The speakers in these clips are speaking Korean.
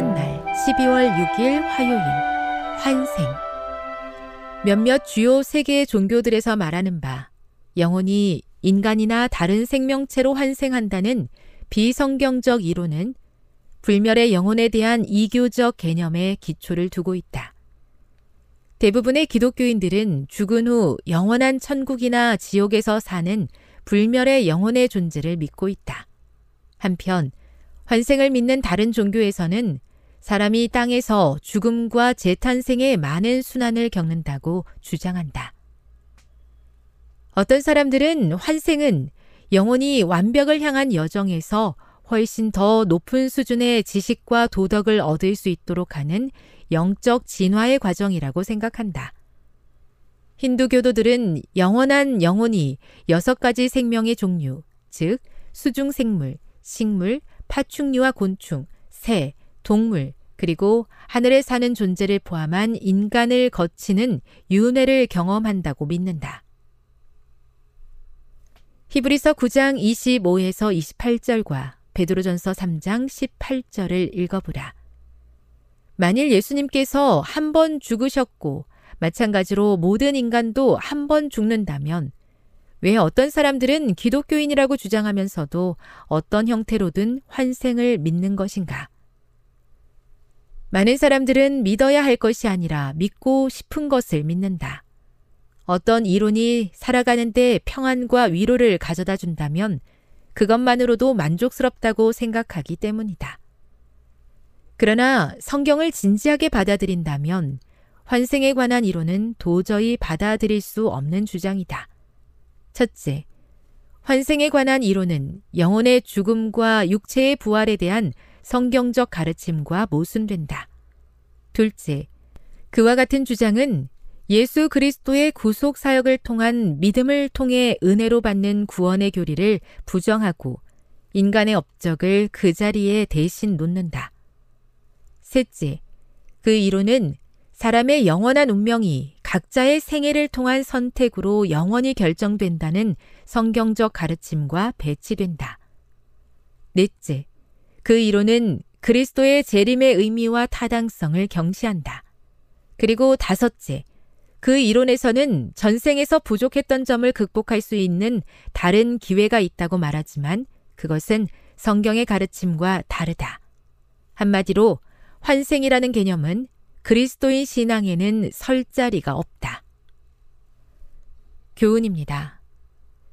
교과 셋째 날 12월 6일 화요일 환생 몇몇 주요 세계 종교들에서 말하는 바 영혼이 인간이나 다른 생명체로 환생한다는 비성경적 이론은 불멸의 영혼에 대한 이교적 개념에 기초를 두고 있다. 대부분의 기독교인들은 죽은 후 영원한 천국이나 지옥에서 사는 불멸의 영혼의 존재를 믿고 있다. 한편 환생을 믿는 다른 종교에서는 사람이 땅에서 죽음과 재탄생의 많은 순환을 겪는다고 주장한다. 어떤 사람들은 환생은 영혼이 완벽을 향한 여정에서 훨씬 더 높은 수준의 지식과 도덕을 얻을 수 있도록 하는 영적 진화의 과정이라고 생각한다. 힌두교도들은 영원한 영혼이 여섯 가지 생명의 종류, 즉, 수중생물, 식물, 파충류와 곤충, 새, 동물, 그리고 하늘에 사는 존재를 포함한 인간을 거치는 윤회를 경험한다고 믿는다. 히브리서 9장 25에서 28절과 베드로전서 3장 18절을 읽어보라. 만일 예수님께서 한 번 죽으셨고 마찬가지로 모든 인간도 한 번 죽는다면 왜 어떤 사람들은 기독교인이라고 주장하면서도 어떤 형태로든 환생을 믿는 것인가? 많은 사람들은 믿어야 할 것이 아니라 믿고 싶은 것을 믿는다. 어떤 이론이 살아가는데 평안과 위로를 가져다 준다면 그것만으로도 만족스럽다고 생각하기 때문이다. 그러나 성경을 진지하게 받아들인다면 환생에 관한 이론은 도저히 받아들일 수 없는 주장이다. 첫째, 환생에 관한 이론은 영혼의 죽음과 육체의 부활에 대한 성경적 가르침과 모순된다. 둘째, 그와 같은 주장은 예수 그리스도의 구속 사역을 통한 믿음을 통해 은혜로 받는 구원의 교리를 부정하고 인간의 업적을 그 자리에 대신 놓는다. 셋째, 그 이론은 사람의 영원한 운명이 각자의 생애를 통한 선택으로 영원히 결정된다는 성경적 가르침과 배치된다. 넷째, 그 이론은 그리스도의 재림의 의미와 타당성을 경시한다. 그리고 다섯째, 그 이론에서는 전생에서 부족했던 점을 극복할 수 있는 다른 기회가 있다고 말하지만 그것은 성경의 가르침과 다르다. 한마디로 환생이라는 개념은 그리스도인 신앙에는 설 자리가 없다. 교훈입니다.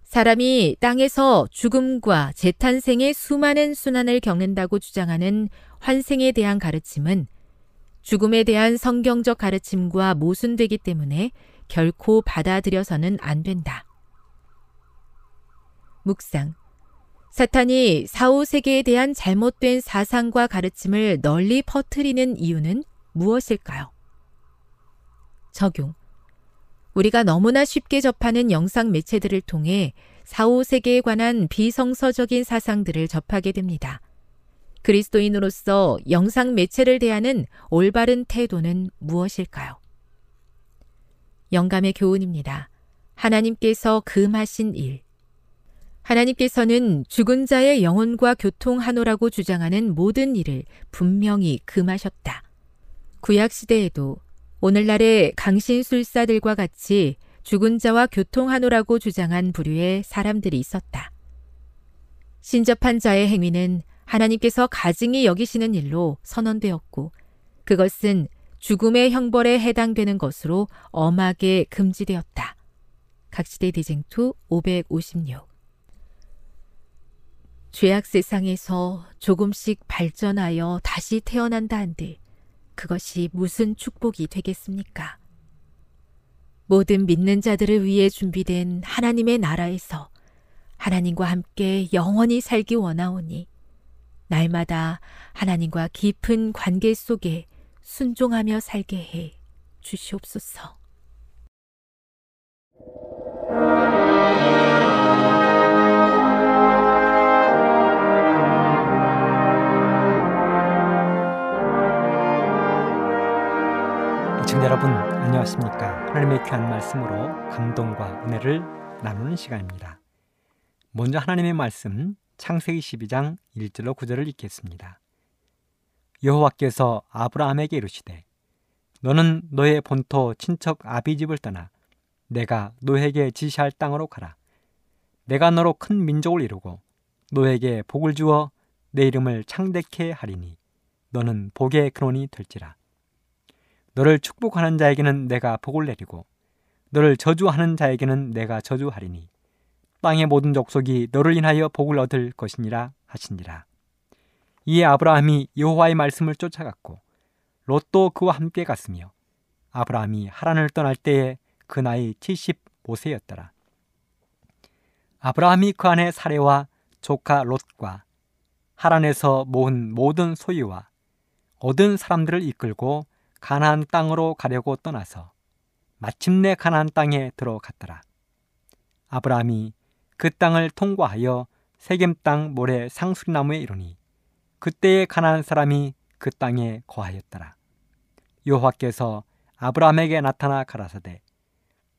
사람이 땅에서 죽음과 재탄생의 수많은 순환을 겪는다고 주장하는 환생에 대한 가르침은 죽음에 대한 성경적 가르침과 모순되기 때문에 결코 받아들여서는 안 된다. 묵상. 사탄이 사후 세계에 대한 잘못된 사상과 가르침을 널리 퍼뜨리는 이유는 무엇일까요? 적용. 우리가 너무나 쉽게 접하는 영상 매체들을 통해 사후 세계에 관한 비성서적인 사상들을 접하게 됩니다. 그리스도인으로서 영상 매체를 대하는 올바른 태도는 무엇일까요? 영감의 교훈입니다. 하나님께서 금하신 일. 하나님께서는 죽은 자의 영혼과 교통하노라고 주장하는 모든 일을 분명히 금하셨다. 구약시대에도 오늘날의 강신술사들과 같이 죽은 자와 교통하노라고 주장한 부류의 사람들이 있었다. 신접한 자의 행위는 하나님께서 가증히 여기시는 일로 선언되었고 그것은 죽음의 형벌에 해당되는 것으로 엄하게 금지되었다. 각시대 대쟁투 556 죄악 세상에서 조금씩 발전하여 다시 태어난다 한들 그것이 무슨 축복이 되겠습니까? 모든 믿는 자들을 위해 준비된 하나님의 나라에서 하나님과 함께 영원히 살기 원하오니 날마다 하나님과 깊은 관계 속에 순종하며 살게 해 주시옵소서. 시청자 여러분 안녕하십니까? 하나님의 귀한 말씀으로 감동과 은혜를 나누는 시간입니다. 먼저 하나님의 말씀 창세기 12장 1절로 9절을 읽겠습니다. 여호와께서 아브라함에게 이르시되 너는 너의 본토 친척 아비집을 떠나 내가 노에게 지시할 땅으로 가라. 내가 너로 큰 민족을 이루고 노에게 복을 주어 내 이름을 창대케 하리니 너는 복의 근원이 될지라 너를 축복하는 자에게는 내가 복을 내리고 너를 저주하는 자에게는 내가 저주하리니 땅의 모든 족속이 너를 인하여 복을 얻을 것이니라 하시니라. 이에 아브라함이 여호와의 말씀을 쫓아갔고 롯도 그와 함께 갔으며 아브라함이 하란을 떠날 때에 그 나이 75세였더라. 아브라함이 그 안에 사례와 조카 롯과 하란에서 모은 모든 소유와 얻은 사람들을 이끌고 가나안 땅으로 가려고 떠나서 마침내 가나안 땅에 들어갔더라. 아브라함이 그 땅을 통과하여 세겜 땅 모래 상수리나무에 이르니 그때에 가나안 사람이 그 땅에 거하였더라. 여호와께서 아브라함에게 나타나 가라사대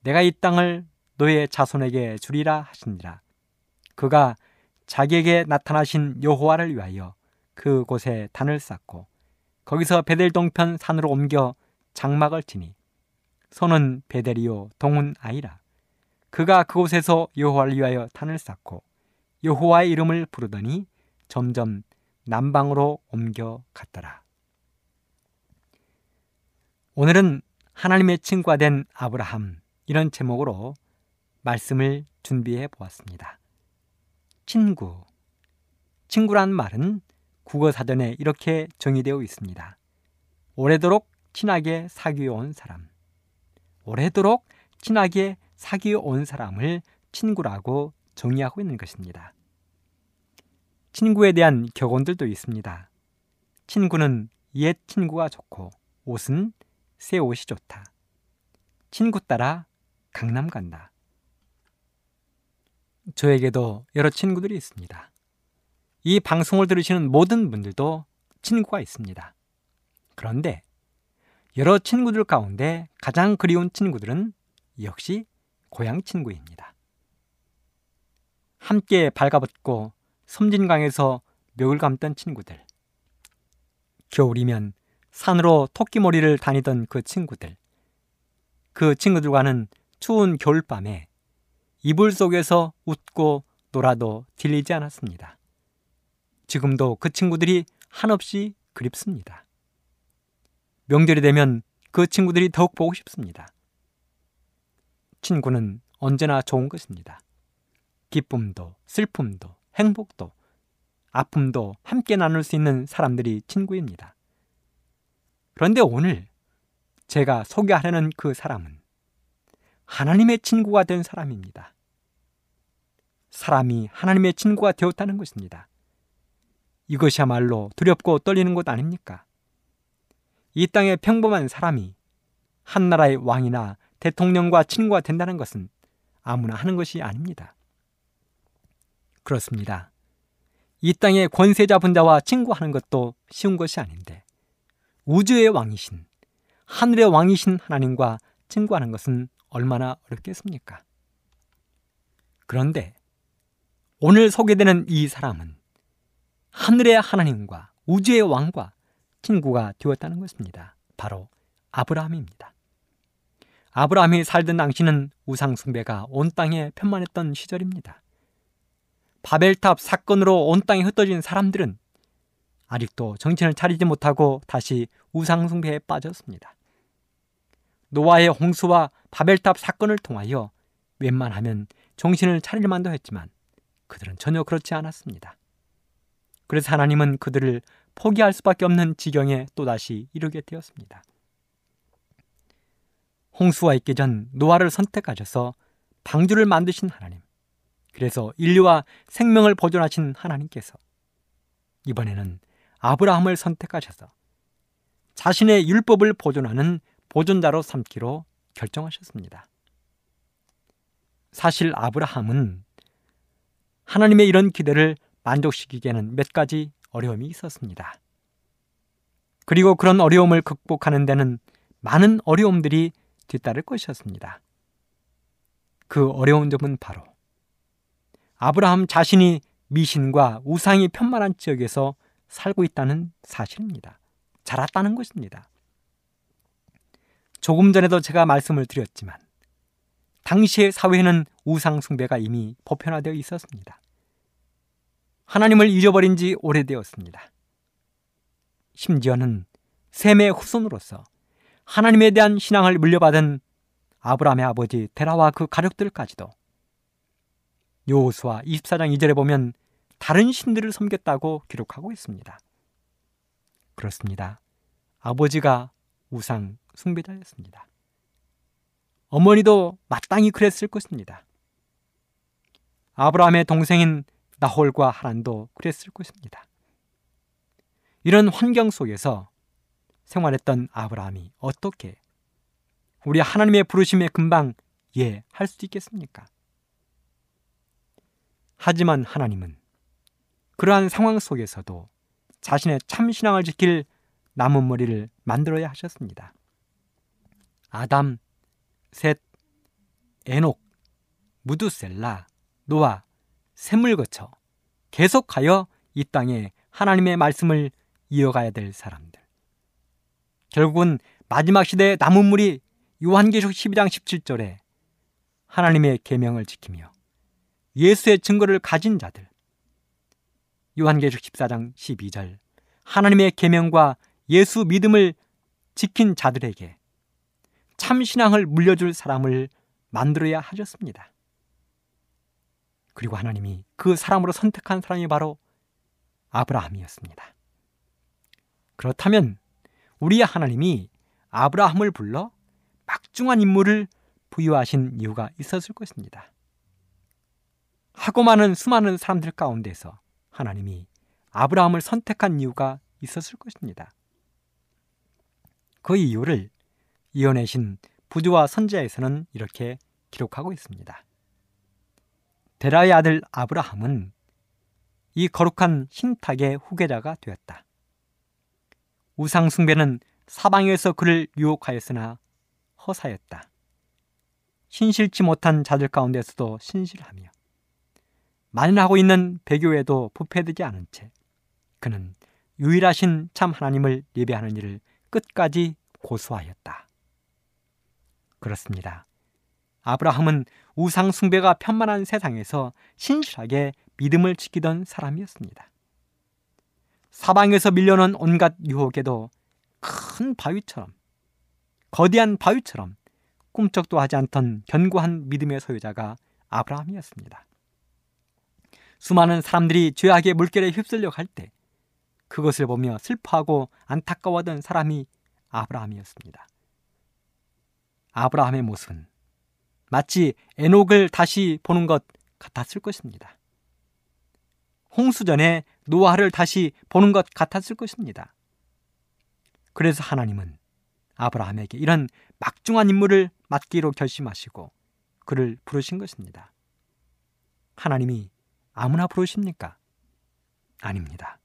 내가 이 땅을 너의 자손에게 주리라 하시니라. 그가 자기에게 나타나신 여호와를 위하여 그곳에 단을 쌓고 거기서 베델 동편 산으로 옮겨 장막을 치니 손은 베델이요 동은 아이라 그가 그곳에서 여호와를 위하여 탄을 쌓고 여호와의 이름을 부르더니 점점 남방으로 옮겨 갔더라. 오늘은 하나님의 친구가 된 아브라함 이런 제목으로 말씀을 준비해 보았습니다. 친구. 친구란 말은 국어 사전에 이렇게 정의되어 있습니다. 오래도록 친하게 사귀어 온 사람. 오래도록 친하게 사귀어 온 사람을 친구라고 정의하고 있는 것입니다. 친구에 대한 격언들도 있습니다. 친구는 옛 친구가 좋고 옷은 새 옷이 좋다. 친구 따라 강남 간다. 저에게도 여러 친구들이 있습니다. 이 방송을 들으시는 모든 분들도 친구가 있습니다. 그런데 여러 친구들 가운데 가장 그리운 친구들은 역시 고향 친구입니다. 함께 발가벗고 섬진강에서 멱을 감던 친구들. 겨울이면 산으로 토끼머리를 다니던 그 친구들. 그 친구들과는 추운 겨울밤에 이불 속에서 웃고 놀아도 질리지 않았습니다. 지금도 그 친구들이 한없이 그립습니다. 명절이 되면 그 친구들이 더욱 보고 싶습니다. 친구는 언제나 좋은 것입니다. 기쁨도, 슬픔도, 행복도, 아픔도 함께 나눌 수 있는 사람들이 친구입니다. 그런데 오늘 제가 소개하려는 그 사람은 하나님의 친구가 된 사람입니다. 사람이 하나님의 친구가 되었다는 것입니다. 이것이야말로 두렵고 떨리는 것 아닙니까? 이 땅의 평범한 사람이 한 나라의 왕이나 대통령과 친구가 된다는 것은 아무나 하는 것이 아닙니다. 그렇습니다. 이 땅의 권세자 분자와 친구하는 것도 쉬운 것이 아닌데 우주의 왕이신 하늘의 왕이신 하나님과 친구하는 것은 얼마나 어렵겠습니까? 그런데 오늘 소개되는 이 사람은 하늘의 하나님과 우주의 왕과 친구가 되었다는 것입니다. 바로 아브라함입니다. 아브라함이 살던 당시는 우상숭배가 온 땅에 편만했던 시절입니다. 바벨탑 사건으로 온 땅에 흩어진 사람들은 아직도 정신을 차리지 못하고 다시 우상숭배에 빠졌습니다. 노아의 홍수와 바벨탑 사건을 통하여 웬만하면 정신을 차릴 만도 했지만 그들은 전혀 그렇지 않았습니다. 그래서 하나님은 그들을 포기할 수밖에 없는 지경에 또다시 이르게 되었습니다. 홍수가 있기 전 노아를 선택하셔서 방주를 만드신 하나님. 그래서 인류와 생명을 보존하신 하나님께서 이번에는 아브라함을 선택하셔서 자신의 율법을 보존하는 보존자로 삼기로 결정하셨습니다. 사실 아브라함은 하나님의 이런 기대를 만족시키기에는 몇 가지 어려움이 있었습니다. 그리고 그런 어려움을 극복하는 데는 많은 어려움들이 뒤따를 것이었습니다. 그 어려운 점은 바로 아브라함 자신이 미신과 우상이 편만한 지역에서 살고 있다는 사실입니다. 자랐다는 것입니다. 조금 전에도 제가 말씀을 드렸지만 당시의 사회에는 우상 숭배가 이미 보편화되어 있었습니다. 하나님을 잊어버린 지 오래되었습니다. 심지어는 셈의 후손으로서 하나님에 대한 신앙을 물려받은 아브라함의 아버지 데라와 그 가족들까지도 요호수아 24장 2절에 보면 다른 신들을 섬겼다고 기록하고 있습니다. 그렇습니다. 아버지가 우상 숭배자였습니다. 어머니도 마땅히 그랬을 것입니다. 아브라함의 동생인 나홀과 하란도 그랬을 것입니다. 이런 환경 속에서 생활했던 아브라함이 어떻게 우리 하나님의 부르심에 금방 예 할 수 있겠습니까? 하지만 하나님은 그러한 상황 속에서도 자신의 참 신앙을 지킬 남은 머리를 만들어야 하셨습니다. 아담, 셋, 에녹, 무두셀라, 노아, 샘을 거쳐 계속하여 이 땅에 하나님의 말씀을 이어가야 될 사람들. 결국은 마지막 시대의 남은 물이 요한계시록 12장 17절에 하나님의 계명을 지키며 예수의 증거를 가진 자들. 요한계시록 14장 12절 하나님의 계명과 예수 믿음을 지킨 자들에게 참 신앙을 물려줄 사람을 만들어야 하셨습니다. 그리고 하나님이 그 사람으로 선택한 사람이 바로 아브라함이었습니다. 그렇다면 우리 하나님이 아브라함을 불러 막중한 임무를 부여하신 이유가 있었을 것입니다. 하고 많은 수많은 사람들 가운데서 하나님이 아브라함을 선택한 이유가 있었을 것입니다. 그 이유를 이어내 신 부두와 선지자에서는 이렇게 기록하고 있습니다. 데라의 아들 아브라함은 이 거룩한 신탁의 후계자가 되었다. 우상숭배는 사방에서 그를 유혹하였으나 허사였다. 신실치 못한 자들 가운데서도 신실하며 만연하고 있는 배교에도 부패되지 않은 채 그는 유일하신 참 하나님을 예배하는 일을 끝까지 고수하였다. 그렇습니다. 아브라함은 우상 숭배가 편만한 세상에서 신실하게 믿음을 지키던 사람이었습니다. 사방에서 밀려는 온갖 유혹에도 큰 바위처럼 거대한 바위처럼 꿈쩍도 하지 않던 견고한 믿음의 소유자가 아브라함이었습니다. 수많은 사람들이 죄악의 물결에 휩쓸려 갈 때 그것을 보며 슬퍼하고 안타까워하던 사람이 아브라함이었습니다. 아브라함의 모습은 마치 에녹을 다시 보는 것 같았을 것입니다. 홍수전에 노아를 다시 보는 것 같았을 것입니다. 그래서 하나님은 아브라함에게 이런 막중한 임무를 맡기로 결심하시고 그를 부르신 것입니다. 하나님이 아무나 부르십니까? 아닙니다.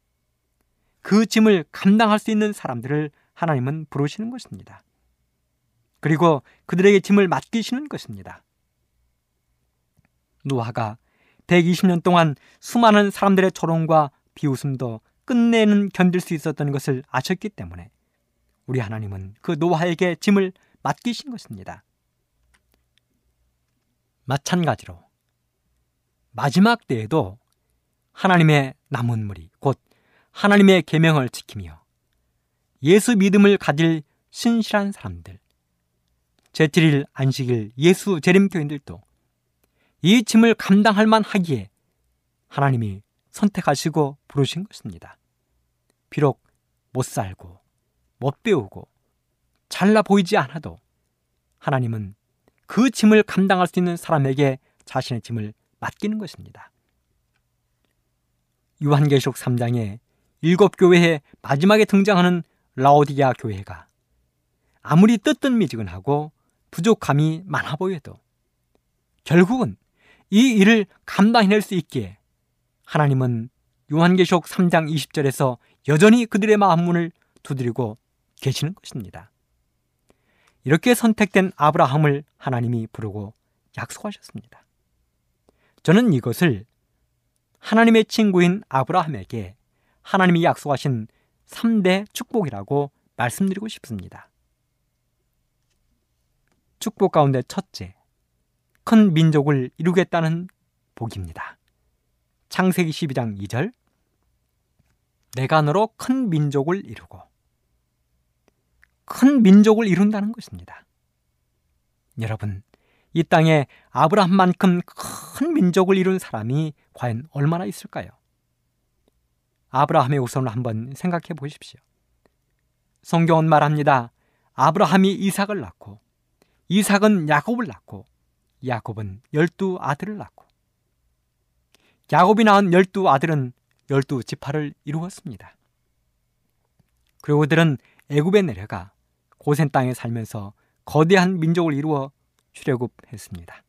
그 짐을 감당할 수 있는 사람들을 하나님은 부르시는 것입니다. 그리고 그들에게 짐을 맡기시는 것입니다. 노아가 120년 동안 수많은 사람들의 조롱과 비웃음도 끝내는 견딜 수 있었던 것을 아셨기 때문에 우리 하나님은 그 노아에게 짐을 맡기신 것입니다. 마찬가지로 마지막 때에도 하나님의 남은 무리 곧 하나님의 계명을 지키며 예수 믿음을 가질 신실한 사람들 제7일 안식일 예수 재림교인들도 이 짐을 감당할 만하기에 하나님이 선택하시고 부르신 것입니다. 비록 못 살고 못 배우고 잘나 보이지 않아도 하나님은 그 짐을 감당할 수 있는 사람에게 자신의 짐을 맡기는 것입니다. 유한계시록 3장에 일곱 교회의 마지막에 등장하는 라오디아 교회가 아무리 뜨뜻미지근하고 부족함이 많아 보여도 결국은 이 일을 감당해낼 수 있기에 하나님은 요한계시록 3장 20절에서 여전히 그들의 마음 문을 두드리고 계시는 것입니다. 이렇게 선택된 아브라함을 하나님이 부르고 약속하셨습니다. 저는 이것을 하나님의 친구인 아브라함에게 하나님이 약속하신 3대 축복이라고 말씀드리고 싶습니다. 축복 가운데 첫째, 큰 민족을 이루겠다는 복입니다. 창세기 12장 2절 내가 너로 큰 민족을 이루고 큰 민족을 이룬다는 것입니다. 여러분, 이 땅에 아브라함만큼 큰 민족을 이룬 사람이 과연 얼마나 있을까요? 아브라함의 우선을 한번 생각해 보십시오. 성경은 말합니다. 아브라함이 이삭을 낳고 이삭은 야곱을 낳고 야곱은 열두 아들을 낳고 야곱이 낳은 열두 아들은 열두 지파를 이루었습니다. 그리고 그들은 애굽에 내려가 고센 땅에 살면서 거대한 민족을 이루어 출애굽했습니다.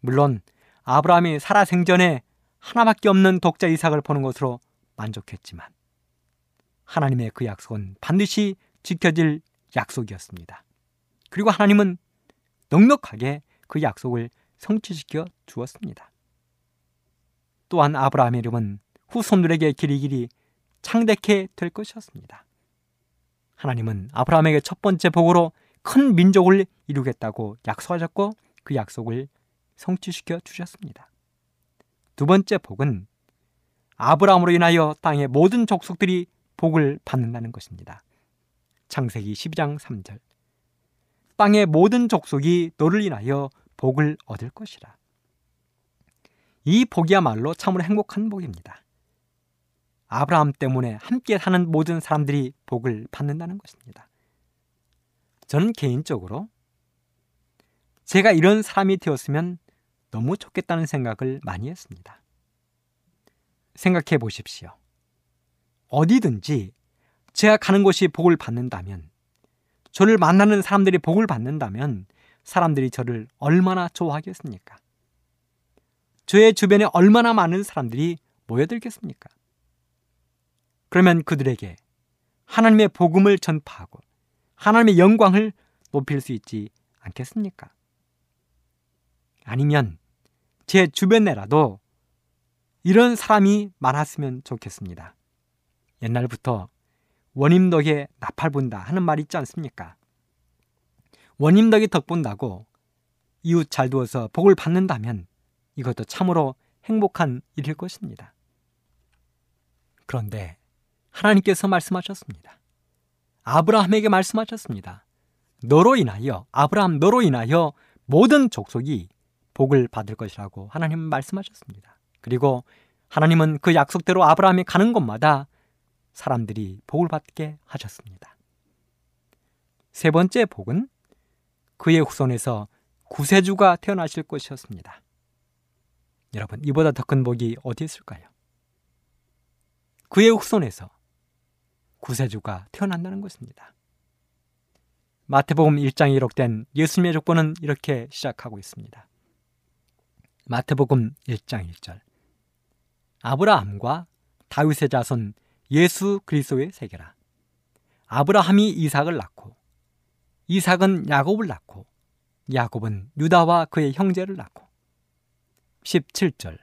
물론 아브라함이 살아 생전에 하나밖에 없는 독자 이삭을 보는 것으로 만족했지만 하나님의 그 약속은 반드시 지켜질 약속이었습니다. 그리고 하나님은 넉넉하게 그 약속을 성취시켜 주었습니다. 또한 아브라함의 이름은 후손들에게 길이 길이 창대케 될 것이었습니다. 하나님은 아브라함에게 첫 번째 복으로 큰 민족을 이루겠다고 약속하셨고 그 약속을 성취시켜 주셨습니다. 두 번째 복은 아브라함으로 인하여 땅의 모든 족속들이 복을 받는다는 것입니다. 창세기 12장 3절. 땅의 모든 족속이 너를 인하여 복을 얻을 것이라. 이 복이야말로 참으로 행복한 복입니다. 아브라함 때문에 함께 사는 모든 사람들이 복을 받는다는 것입니다. 저는 개인적으로 제가 이런 사람이 되었으면 너무 좋겠다는 생각을 많이 했습니다. 생각해 보십시오. 어디든지 제가 가는 곳이 복을 받는다면, 저를 만나는 사람들이 복을 받는다면, 사람들이 저를 얼마나 좋아하겠습니까? 저의 주변에 얼마나 많은 사람들이 모여들겠습니까? 그러면 그들에게 하나님의 복음을 전파하고 하나님의 영광을 높일 수 있지 않겠습니까? 아니면 제 주변에라도 이런 사람이 많았으면 좋겠습니다. 옛날부터 원임 덕에 나팔 분다 하는 말 있지 않습니까? 원임 덕에 덕 본다고 이웃 잘 두어서 복을 받는다면 이것도 참으로 행복한 일일 것입니다. 그런데 하나님께서 말씀하셨습니다. 아브라함에게 말씀하셨습니다. 너로 인하여 아브라함 너로 인하여 모든 족속이 복을 받을 것이라고 하나님은 말씀하셨습니다. 그리고 하나님은 그 약속대로 아브라함이 가는 곳마다 사람들이 복을 받게 하셨습니다. 세 번째 복은 그의 후손에서 구세주가 태어나실 것이었습니다. 여러분, 이보다 더 큰 복이 어디 있을까요? 그의 후손에서 구세주가 태어난다는 것입니다. 마태복음 1장에 기록된 예수님의 족보는 이렇게 시작하고 있습니다. 마태복음 1장 1절 아브라함과 다윗의 자손 예수 그리스도의 세계라. 아브라함이 이삭을 낳고 이삭은 야곱을 낳고 야곱은 유다와 그의 형제를 낳고 17절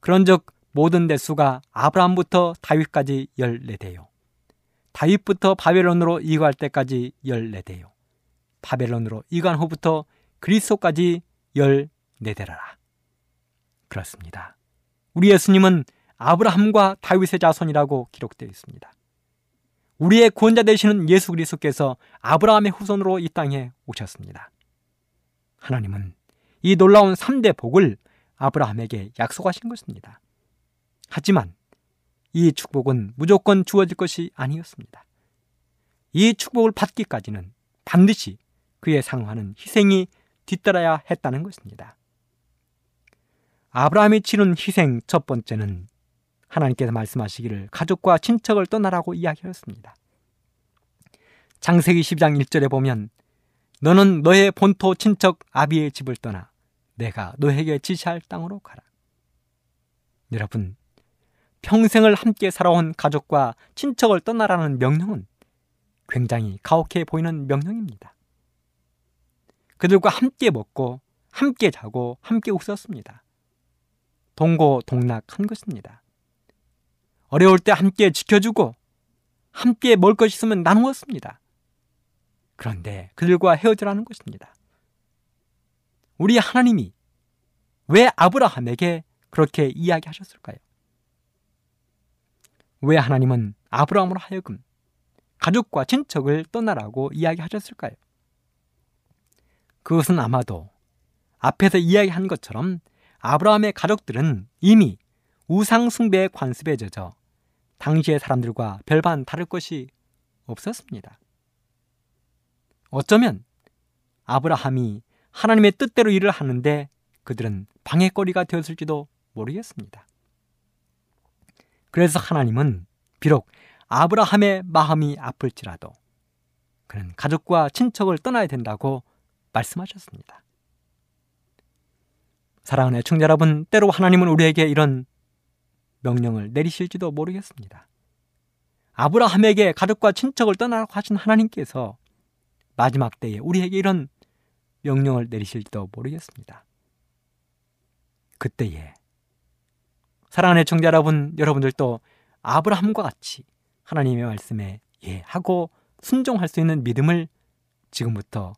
그런즉 모든 대수가 아브라함부터 다윗까지 14대요. 다윗부터 바벨론으로 이거할 때까지 14대요. 바벨론으로 이관 후부터 그리스도까지 14대라라. 그렇습니다. 우리 예수님은 아브라함과 다윗의 자손이라고 기록되어 있습니다. 우리의 구원자 되시는 예수 그리스도께서 아브라함의 후손으로 이 땅에 오셨습니다. 하나님은 이 놀라운 3대 복을 아브라함에게 약속하신 것입니다. 하지만 이 축복은 무조건 주어질 것이 아니었습니다. 이 축복을 받기까지는 반드시 그의 상하는 희생이 뒤따라야 했다는 것입니다. 아브라함이 치른 희생 첫 번째는 하나님께서 말씀하시기를 가족과 친척을 떠나라고 이야기하였습니다. 장세기 10장 1절에 보면 너는 너의 본토 친척 아비의 집을 떠나 내가 너에게 지시할 땅으로 가라. 여러분, 평생을 함께 살아온 가족과 친척을 떠나라는 명령은 굉장히 가혹해 보이는 명령입니다. 그들과 함께 먹고, 함께 자고, 함께 웃었습니다. 동고동락한 것입니다. 어려울 때 함께 지켜주고, 함께 먹을 것 있으면 나누었습니다. 그런데 그들과 헤어지라는 것입니다. 우리 하나님이 왜 아브라함에게 그렇게 이야기하셨을까요? 왜 하나님은 아브라함으로 하여금 가족과 친척을 떠나라고 이야기하셨을까요? 그것은 아마도 앞에서 이야기한 것처럼 아브라함의 가족들은 이미 우상숭배의 관습에 젖어 당시의 사람들과 별반 다를 것이 없었습니다. 어쩌면 아브라함이 하나님의 뜻대로 일을 하는데 그들은 방해거리가 되었을지도 모르겠습니다. 그래서 하나님은 비록 아브라함의 마음이 아플지라도 그는 가족과 친척을 떠나야 된다고 말씀하셨습니다. 사랑하는 청자 여러분, 때로 하나님은 우리에게 이런 명령을 내리실지도 모르겠습니다. 아브라함에게 가족과 친척을 떠나라고 하신 하나님께서 마지막 때에 우리에게 이런 명령을 내리실지도 모르겠습니다. 그때에 사랑하는 청자 여러분, 여러분들도 아브라함과 같이 하나님의 말씀에 예 하고 순종할 수 있는 믿음을 지금부터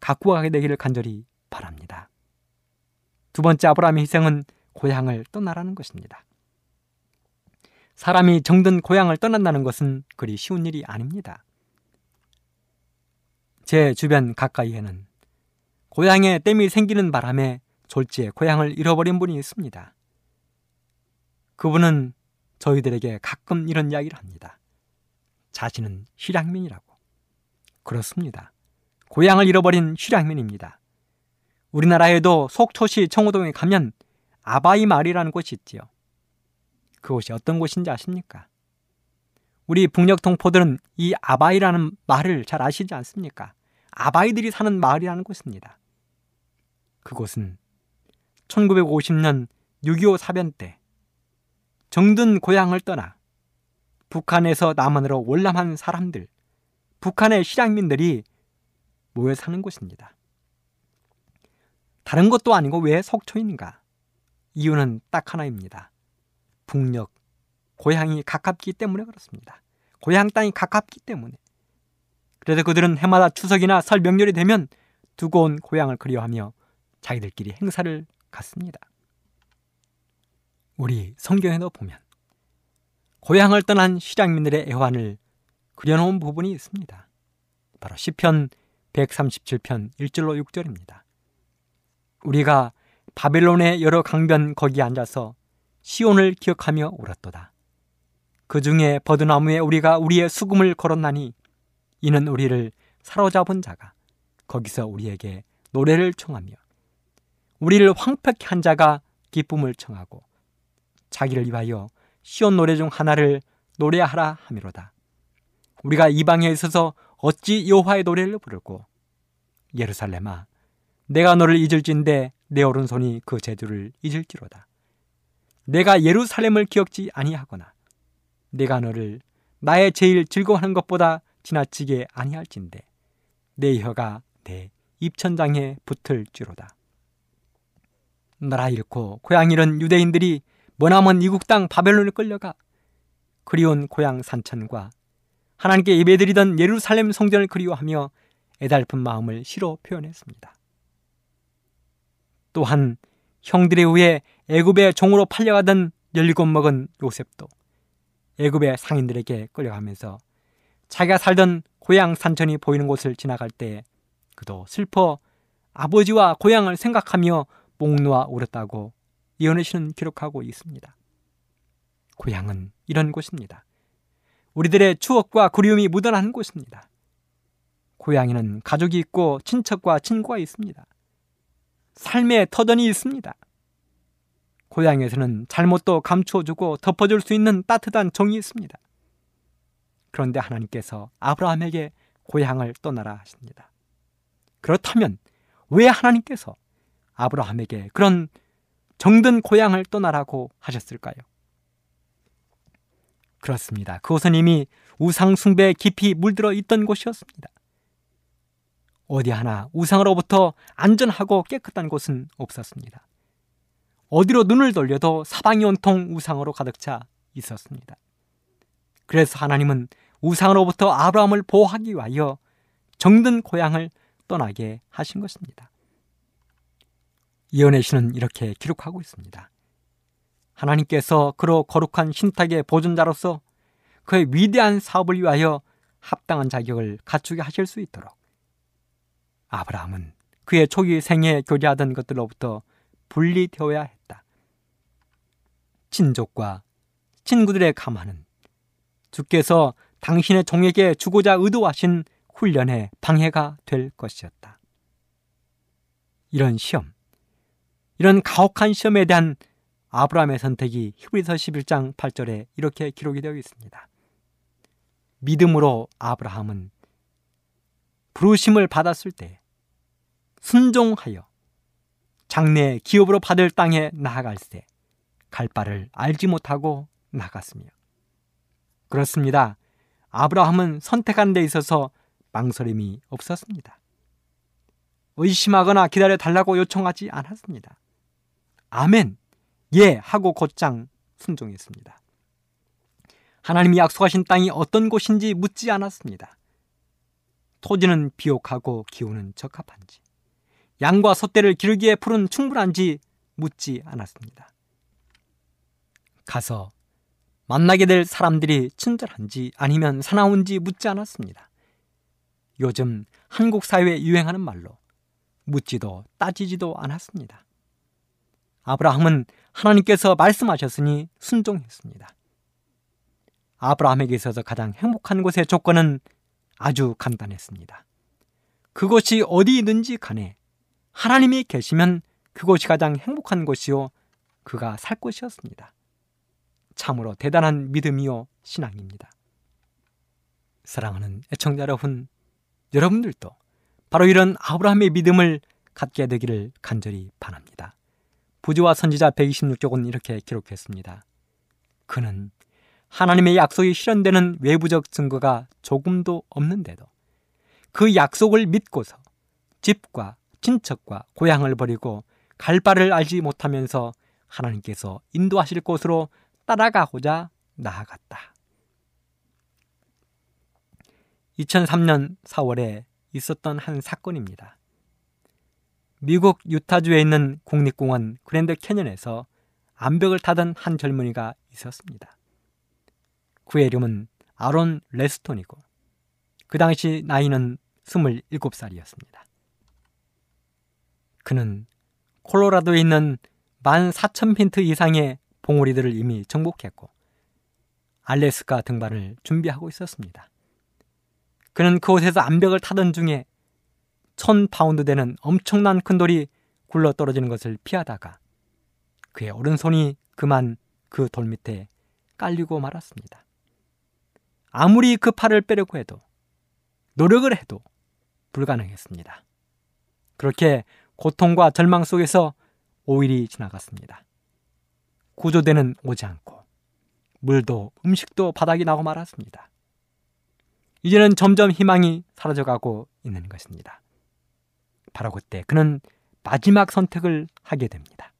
갖고 가게 되기를 간절히 바랍니다. 두 번째 아브라함의 희생은 고향을 떠나라는 것입니다. 사람이 정든 고향을 떠난다는 것은 그리 쉬운 일이 아닙니다. 제 주변 가까이에는 고향에 땜이 생기는 바람에 졸지에 고향을 잃어버린 분이 있습니다. 그분은 저희들에게 가끔 이런 이야기를 합니다. 자신은 실향민이라고. 그렇습니다. 고향을 잃어버린 실향민입니다. 우리나라에도 속초시 청호동에 가면 아바이 마을이라는 곳이 있지요. 그곳이 어떤 곳인지 아십니까? 우리 북녘 동포들은 이 아바이라는 말을 잘 아시지 않습니까? 아바이들이 사는 마을이라는 곳입니다. 그곳은 1950년 6.25 사변 때 정든 고향을 떠나 북한에서 남한으로 월남한 사람들, 북한의 실향민들이 모여 사는 곳입니다. 다른 것도 아니고 왜 속초인가? 이유는 딱 하나입니다. 북녘, 고향이 가깝기 때문에 그렇습니다. 고향 땅이 가깝기 때문에. 그래서 그들은 해마다 추석이나 설 명절이 되면 두고 온 고향을 그리워하며 자기들끼리 행사를 갖습니다. 우리 성경에도 보면 고향을 떠난 시장민들의 애환을 그려놓은 부분이 있습니다. 바로 시편 137편 1절로 6절입니다. 우리가 바벨론의 여러 강변 거기 앉아서 시온을 기억하며 울었도다. 그 중에 버드나무에 우리가 우리의 수금을 걸었나니 이는 우리를 사로잡은 자가 거기서 우리에게 노래를 청하며 우리를 황폐케 한 자가 기쁨을 청하고 자기를 위하여 시온 노래 중 하나를 노래하라 하미로다. 우리가 이방에 있어서 어찌 여호와의 노래를 부르고 예루살렘아 내가 너를 잊을진데 내 오른손이 그 제주를 잊을지로다. 내가 예루살렘을 기억지 아니하거나 내가 너를 나의 제일 즐거워하는 것보다 지나치게 아니할진데 내 혀가 내 입천장에 붙을지로다. 나라 잃고 고향 잃은 유대인들이 머나먼 이국 땅 바벨론에 끌려가 그리운 고향 산천과 하나님께 예배드리던 예루살렘 성전을 그리워하며 애달픈 마음을 시로 표현했습니다. 또한 형들에 의해 애굽의 종으로 팔려가던 열리곱 먹은 요셉도 애굽의 상인들에게 끌려가면서 자기가 살던 고향 산천이 보이는 곳을 지나갈 때 그도 슬퍼 아버지와 고향을 생각하며 목 놓아 울었다고 이현우 씨는 기록하고 있습니다. 고향은 이런 곳입니다. 우리들의 추억과 그리움이 묻어나는 곳입니다. 고향에는 가족이 있고 친척과 친구가 있습니다. 삶의 터전이 있습니다. 고향에서는 잘못도 감추어주고 덮어줄 수 있는 따뜻한 정이 있습니다. 그런데 하나님께서 아브라함에게 고향을 떠나라 하십니다. 그렇다면 왜 하나님께서 아브라함에게 그런 정든 고향을 떠나라고 하셨을까요? 그렇습니다. 그곳은 이미 우상숭배에 깊이 물들어 있던 곳이었습니다. 어디 하나 우상으로부터 안전하고 깨끗한 곳은 없었습니다. 어디로 눈을 돌려도 사방이 온통 우상으로 가득 차 있었습니다. 그래서 하나님은 우상으로부터 아브라함을 보호하기 위하여 정든 고향을 떠나게 하신 것입니다. 이연혜 씨는 이렇게 기록하고 있습니다. 하나님께서 그로 거룩한 신탁의 보존자로서 그의 위대한 사업을 위하여 합당한 자격을 갖추게 하실 수 있도록 아브라함은 그의 초기 생에 교제하던 것들로부터 분리되어야 했다. 친족과 친구들의 감화는 주께서 당신의 종에게 주고자 의도하신 훈련의 방해가 될 것이었다. 이런 시험, 이런 가혹한 시험에 대한 아브라함의 선택이 히브리서 11장 8절에 이렇게 기록이 되어 있습니다. 믿음으로 아브라함은 부르심을 받았을 때 순종하여 장래 기업으로 받을 땅에 나아갈때 갈 바를 알지 못하고 나갔으며 그렇습니다. 아브라함은 선택한 데 있어서 망설임이 없었습니다. 의심하거나 기다려 달라고 요청하지 않았습니다. 아멘, 예 하고 곧장 순종했습니다. 하나님이 약속하신 땅이 어떤 곳인지 묻지 않았습니다. 토지는 비옥하고 기후는 적합한지, 양과 소떼를 기르기에 풀은 충분한지 묻지 않았습니다. 가서 만나게 될 사람들이 친절한지 아니면 사나운지 묻지 않았습니다. 요즘 한국 사회에 유행하는 말로 묻지도 따지지도 않았습니다. 아브라함은 하나님께서 말씀하셨으니 순종했습니다. 아브라함에게 있어서 가장 행복한 곳의 조건은 아주 간단했습니다. 그곳이 어디 있는지 간에 하나님이 계시면 그곳이 가장 행복한 곳이요 그가 살 곳이었습니다. 참으로 대단한 믿음이요 신앙입니다. 사랑하는 애청자 여러분, 여러분들도 바로 이런 아브라함의 믿음을 갖게 되기를 간절히 바랍니다. 부지와 선지자 126쪽은 이렇게 기록했습니다. 그는 하나님의 약속이 실현되는 외부적 증거가 조금도 없는데도 그 약속을 믿고서 집과 친척과 고향을 버리고 갈 바를 알지 못하면서 하나님께서 인도하실 곳으로 따라가고자 나아갔다. 2003년 4월에 있었던 한 사건입니다. 미국 유타주에 있는 국립공원 그랜드 캐년에서 암벽을 타던 한 젊은이가 있었습니다. 그의 이름은 아론 레스톤이고 그 당시 나이는 27살이었습니다. 그는 콜로라도에 있는 14,000핀트 이상의 봉우리들을 이미 정복했고 알래스카 등반을 준비하고 있었습니다. 그는 그곳에서 암벽을 타던 중에 1000파운드 되는 엄청난 큰 돌이 굴러 떨어지는 것을 피하다가 그의 오른손이 그만 그 돌 밑에 깔리고 말았습니다. 아무리 그 팔을 빼려고 해도 노력을 해도 불가능했습니다. 그렇게 고통과 절망 속에서 5일이 지나갔습니다. 구조대는 오지 않고 물도 음식도 바닥이 나고 말았습니다. 이제는 점점 희망이 사라져가고 있는 것입니다. 바로 그때 그는 마지막 선택을 하게 됩니다.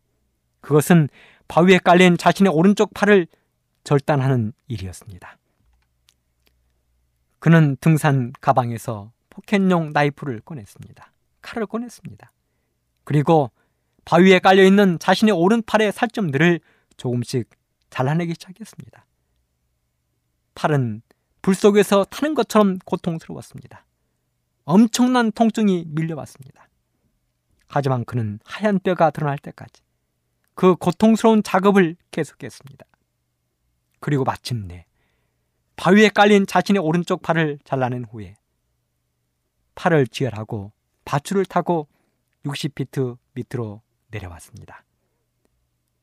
그것은 바위에 깔린 자신의 오른쪽 팔을 절단하는 일이었습니다. 그는 등산 가방에서 포켓용 나이프를 꺼냈습니다. 칼을 꺼냈습니다. 그리고 바위에 깔려 있는 자신의 오른팔의 살점들을 조금씩 잘라내기 시작했습니다. 팔은 불 속에서 타는 것처럼 고통스러웠습니다. 엄청난 통증이 밀려왔습니다. 하지만 그는 하얀 뼈가 드러날 때까지 그 고통스러운 작업을 계속했습니다. 그리고 마침내 바위에 깔린 자신의 오른쪽 팔을 잘라낸 후에 팔을 지혈하고 밧줄을 타고 60피트 밑으로 내려왔습니다.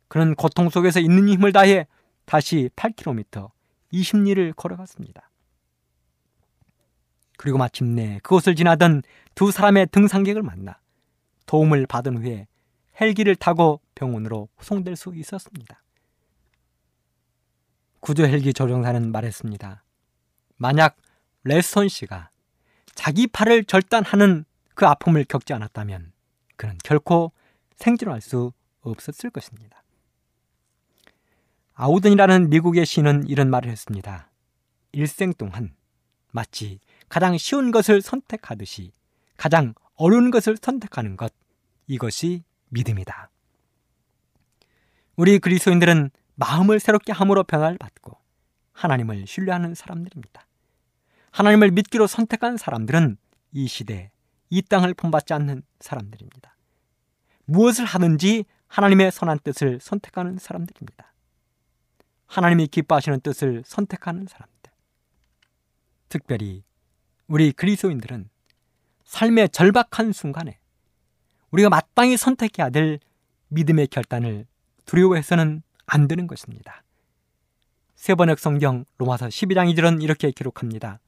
그는 고통 속에서 있는 힘을 다해 다시 8km 20리를 걸어갔습니다. 그리고 마침내 그곳을 지나던 두 사람의 등산객을 만나 도움을 받은 후에 헬기를 타고 병원으로 후송될 수 있었습니다. 구조 헬기 조종사는 말했습니다. 만약 레스턴 씨가 자기 팔을 절단하는 그 아픔을 겪지 않았다면 그는 결코 생존할 수 없었을 것입니다. 아우든이라는 미국의 시인은 이런 말을 했습니다. 일생 동안 마치 가장 쉬운 것을 선택하듯이 가장 어려운 것을 선택하는 것, 이것이 믿음이다. 우리 그리스도인들은 마음을 새롭게 함으로 변화를 받고 하나님을 신뢰하는 사람들입니다. 하나님을 믿기로 선택한 사람들은 이 시대, 이 땅을 본받지 않는 사람들입니다. 무엇을 하든지 하나님의 선한 뜻을 선택하는 사람들입니다. 하나님이 기뻐하시는 뜻을 선택하는 사람들. 특별히 우리 그리스도인들은 삶의 절박한 순간에 우리가 마땅히 선택해야 될 믿음의 결단을 두려워해서는 안 되는 것입니다. 세번역 성경 로마서 12장 2절은 이렇게 기록합니다.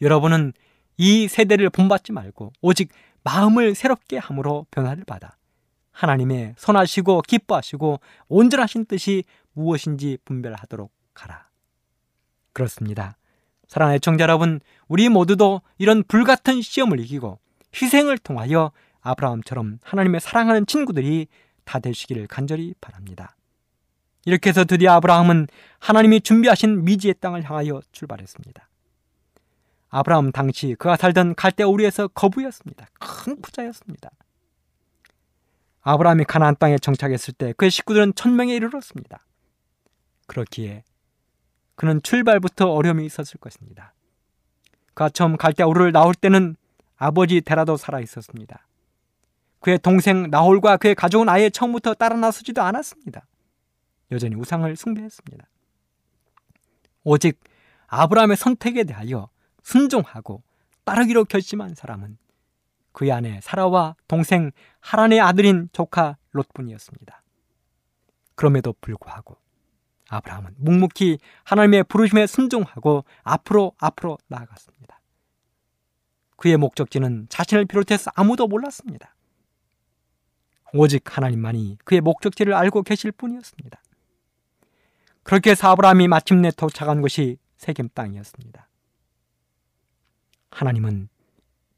여러분은 이 세대를 본받지 말고 오직 마음을 새롭게 함으로 변화를 받아 하나님의 선하시고 기뻐하시고 온전하신 뜻이 무엇인지 분별하도록 가라. 그렇습니다. 사랑하는 애청자 여러분, 우리 모두도 이런 불같은 시험을 이기고 희생을 통하여 아브라함처럼 하나님의 사랑하는 친구들이 다 되시기를 간절히 바랍니다. 이렇게 해서 드디어 아브라함은 하나님이 준비하신 미지의 땅을 향하여 출발했습니다. 아브라함 당시 그가 살던 갈대 우리에서 거부였습니다. 큰 부자였습니다. 아브라함이 가나안 땅에 정착했을 때 그의 식구들은 천명에 이르렀습니다. 그렇기에 그는 출발부터 어려움이 있었을 것입니다. 그가 처음 갈대 우르를 나올 때는 아버지 데라도 살아 있었습니다. 그의 동생 나홀과 그의 가족은 아예 처음부터 따라 나서지도 않았습니다. 여전히 우상을 숭배했습니다. 오직 아브라함의 선택에 대하여 순종하고 따르기로 결심한 사람은 그의 아내 사라와 동생 하란의 아들인 조카 롯뿐이었습니다. 그럼에도 불구하고 아브라함은 묵묵히 하나님의 부르심에 순종하고 앞으로 앞으로 나아갔습니다. 그의 목적지는 자신을 비롯해서 아무도 몰랐습니다. 오직 하나님만이 그의 목적지를 알고 계실 뿐이었습니다. 그렇게 해서 아브라함이 마침내 도착한 곳이 세겜 땅이었습니다. 하나님은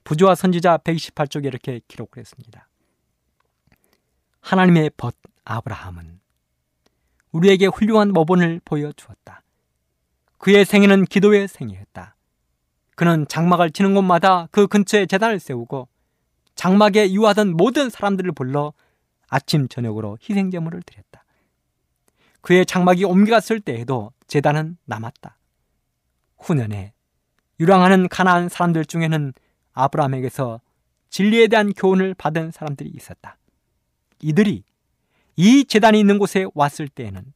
부조와 선지자 128쪽에 이렇게 기록을 했습니다. 하나님의 벗 아브라함은 우리에게 훌륭한 모본을 보여주었다. 그의 생애는 기도의 생애였다. 그는 장막을 치는 곳마다 그 근처에 재단을 세우고 장막에 유하던 모든 사람들을 불러 아침 저녁으로 희생 제물을 드렸다. 그의 장막이 옮겨갔을 때에도 재단은 남았다. 후년에 유랑하는 가나안 사람들 중에는 아브라함에게서 진리에 대한 교훈을 받은 사람들이 있었다. 이들이 이 재단이 있는 곳에 왔을 때에는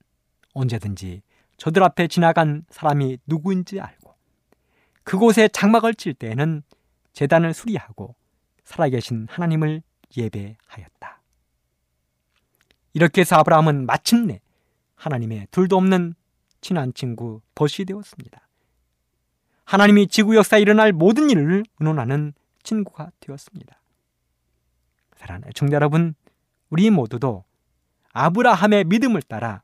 언제든지 저들 앞에 지나간 사람이 누구인지 알고 그곳에 장막을 칠 때에는 재단을 수리하고 살아계신 하나님을 예배하였다. 이렇게 해서 아브라함은 마침내 하나님의 둘도 없는 친한 친구 벗이 되었습니다. 하나님이 지구 역사에 일어날 모든 일을 의논하는 친구가 되었습니다. 사랑하는 청자 여러분, 우리 모두도 아브라함의 믿음을 따라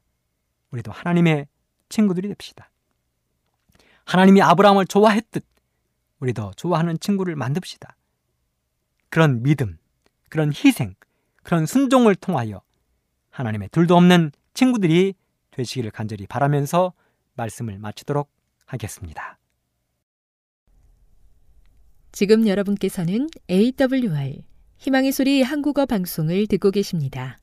우리도 하나님의 친구들이 됩시다. 하나님이 아브라함을 좋아했듯 우리도 좋아하는 친구를 만듭시다. 그런 믿음, 그런 희생, 그런 순종을 통하여 하나님의 둘도 없는 친구들이 되시기를 간절히 바라면서 말씀을 마치도록 하겠습니다. 지금 여러분께서는 AWR 희망의 소리 한국어 방송을 듣고 계십니다.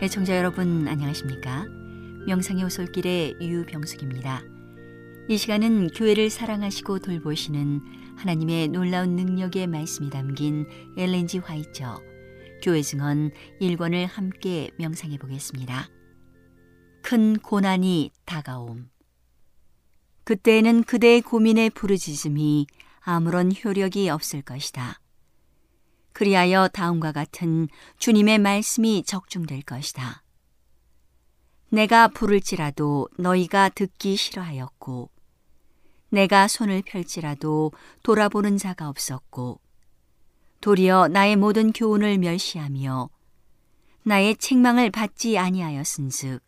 애청자 여러분 안녕하십니까? 명상의 오솔길의 유병숙입니다. 이 시간은 교회를 사랑하시고 돌보시는 하나님의 놀라운 능력의 말씀이 담긴 엘렌지 화이처 교회 증언 1권을 함께 명상해 보겠습니다. 큰 고난이 다가옴. 그때에는 그대의 고민의 부르짖음이 아무런 효력이 없을 것이다. 그리하여 다음과 같은 주님의 말씀이 적중될 것이다. 내가 부를지라도 너희가 듣기 싫어하였고, 내가 손을 펼지라도 돌아보는 자가 없었고, 도리어 나의 모든 교훈을 멸시하며 나의 책망을 받지 아니하였은즉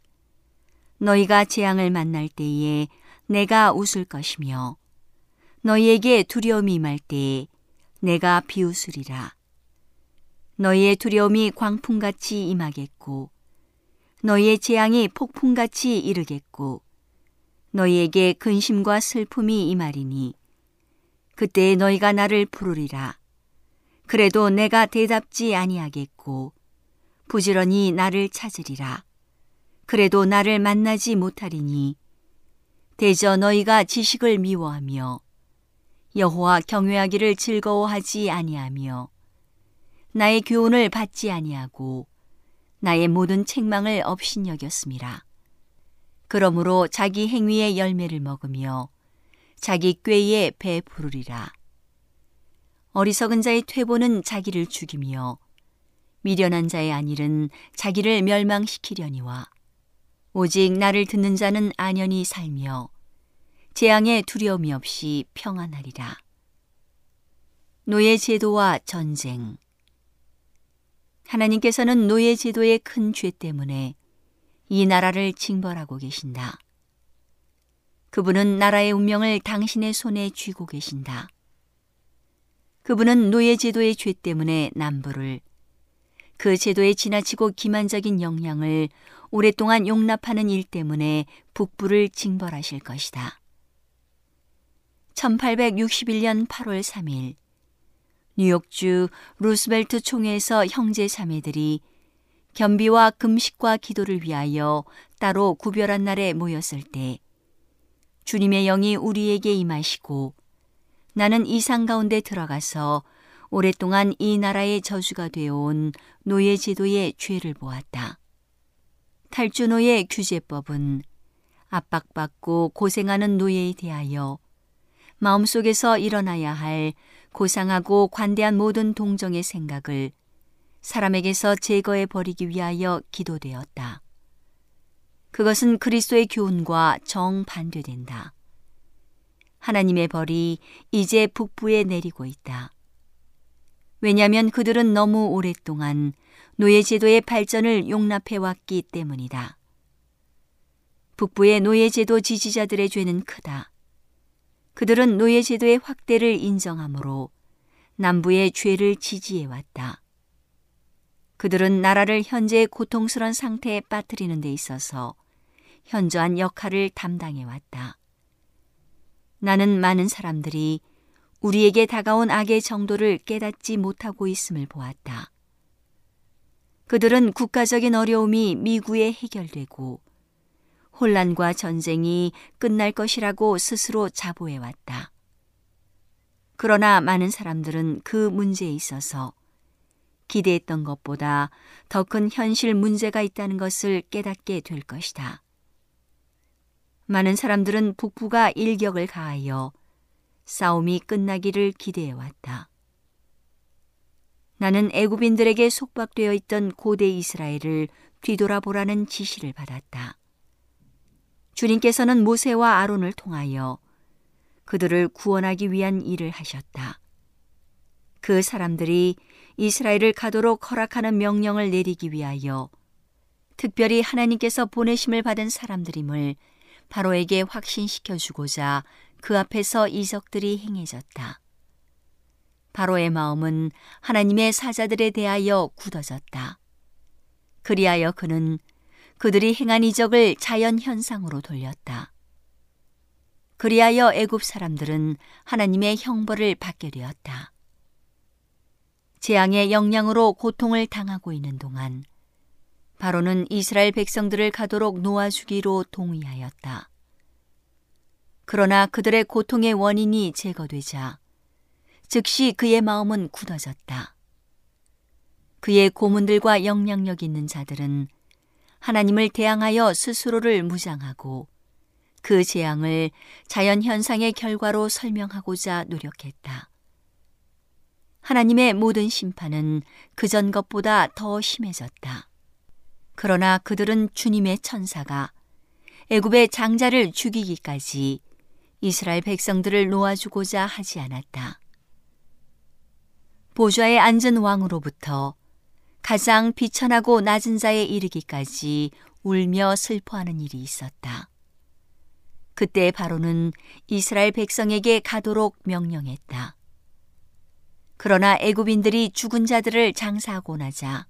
너희가 재앙을 만날 때에 내가 웃을 것이며 너희에게 두려움이 임할 때에 내가 비웃으리라. 너희의 두려움이 광풍같이 임하겠고 너희의 재앙이 폭풍같이 이르겠고 너희에게 근심과 슬픔이 임하리니 그때 너희가 나를 부르리라. 그래도 내가 대답지 아니하겠고 부지런히 나를 찾으리라. 그래도 나를 만나지 못하리니 대저 너희가 지식을 미워하며 여호와 경외하기를 즐거워하지 아니하며 나의 교훈을 받지 아니하고 나의 모든 책망을 업신여겼습니다. 그러므로 자기 행위의 열매를 먹으며 자기 꾀에 배부르리라. 어리석은 자의 퇴보는 자기를 죽이며 미련한 자의 안일은 자기를 멸망시키려니와 오직 나를 듣는 자는 안연히 살며 재앙에 두려움이 없이 평안하리라. 노예 제도와 전쟁 하나님께서는 노예 제도의 큰 죄 때문에 이 나라를 징벌하고 계신다. 그분은 나라의 운명을 당신의 손에 쥐고 계신다. 그분은 노예 제도의 죄 때문에 남부를 그 제도의 지나치고 기만적인 영향을 오랫동안 용납하는 일 때문에 북부를 징벌하실 것이다. 1861년 8월 3일 뉴욕주 루스벨트 총회에서 형제 자매들이 겸비와 금식과 기도를 위하여 따로 구별한 날에 모였을 때 주님의 영이 우리에게 임하시고 나는 이상 가운데 들어가서 오랫동안 이 나라의 저주가 되어온 노예 제도의 죄를 보았다. 탈주 노예 규제법은 압박받고 고생하는 노예에 대하여 마음속에서 일어나야 할 고상하고 관대한 모든 동정의 생각을 사람에게서 제거해 버리기 위하여 기도되었다. 그것은 그리스도의 교훈과 정반대된다. 하나님의 벌이 이제 북부에 내리고 있다. 왜냐하면 그들은 너무 오랫동안 노예 제도의 발전을 용납해 왔기 때문이다. 북부의 노예 제도 지지자들의 죄는 크다. 그들은 노예 제도의 확대를 인정하므로 남부의 죄를 지지해 왔다. 그들은 나라를 현재 고통스러운 상태에 빠뜨리는 데 있어서 현저한 역할을 담당해 왔다. 나는 많은 사람들이 우리에게 다가온 악의 정도를 깨닫지 못하고 있음을 보았다. 그들은 국가적인 어려움이 미구에 해결되고 혼란과 전쟁이 끝날 것이라고 스스로 자부해왔다. 그러나 많은 사람들은 그 문제에 있어서 기대했던 것보다 더 큰 현실 문제가 있다는 것을 깨닫게 될 것이다. 많은 사람들은 북부가 일격을 가하여 싸움이 끝나기를 기대해왔다. 나는 애굽인들에게 속박되어 있던 고대 이스라엘을 뒤돌아보라는 지시를 받았다. 주님께서는 모세와 아론을 통하여 그들을 구원하기 위한 일을 하셨다. 그 사람들이 이스라엘을 가도록 허락하는 명령을 내리기 위하여 특별히 하나님께서 보내심을 받은 사람들임을 바로에게 확신시켜 주고자 그 앞에서 이적들이 행해졌다. 바로의 마음은 하나님의 사자들에 대하여 굳어졌다. 그리하여 그는 그들이 행한 이적을 자연 현상으로 돌렸다. 그리하여 애굽 사람들은 하나님의 형벌을 받게 되었다. 재앙의 영향으로 고통을 당하고 있는 동안 바로는 이스라엘 백성들을 가도록 놓아주기로 동의하였다. 그러나 그들의 고통의 원인이 제거되자 즉시 그의 마음은 굳어졌다. 그의 고문들과 영향력 있는 자들은 하나님을 대항하여 스스로를 무장하고 그 재앙을 자연 현상의 결과로 설명하고자 노력했다. 하나님의 모든 심판은 그전 것보다 더 심해졌다. 그러나 그들은 주님의 천사가 애굽의 장자를 죽이기까지 이스라엘 백성들을 놓아주고자 하지 않았다. 보좌에 앉은 왕으로부터 가장 비천하고 낮은 자에 이르기까지 울며 슬퍼하는 일이 있었다. 그때 바로는 이스라엘 백성에게 가도록 명령했다. 그러나 애굽인들이 죽은 자들을 장사하고 나자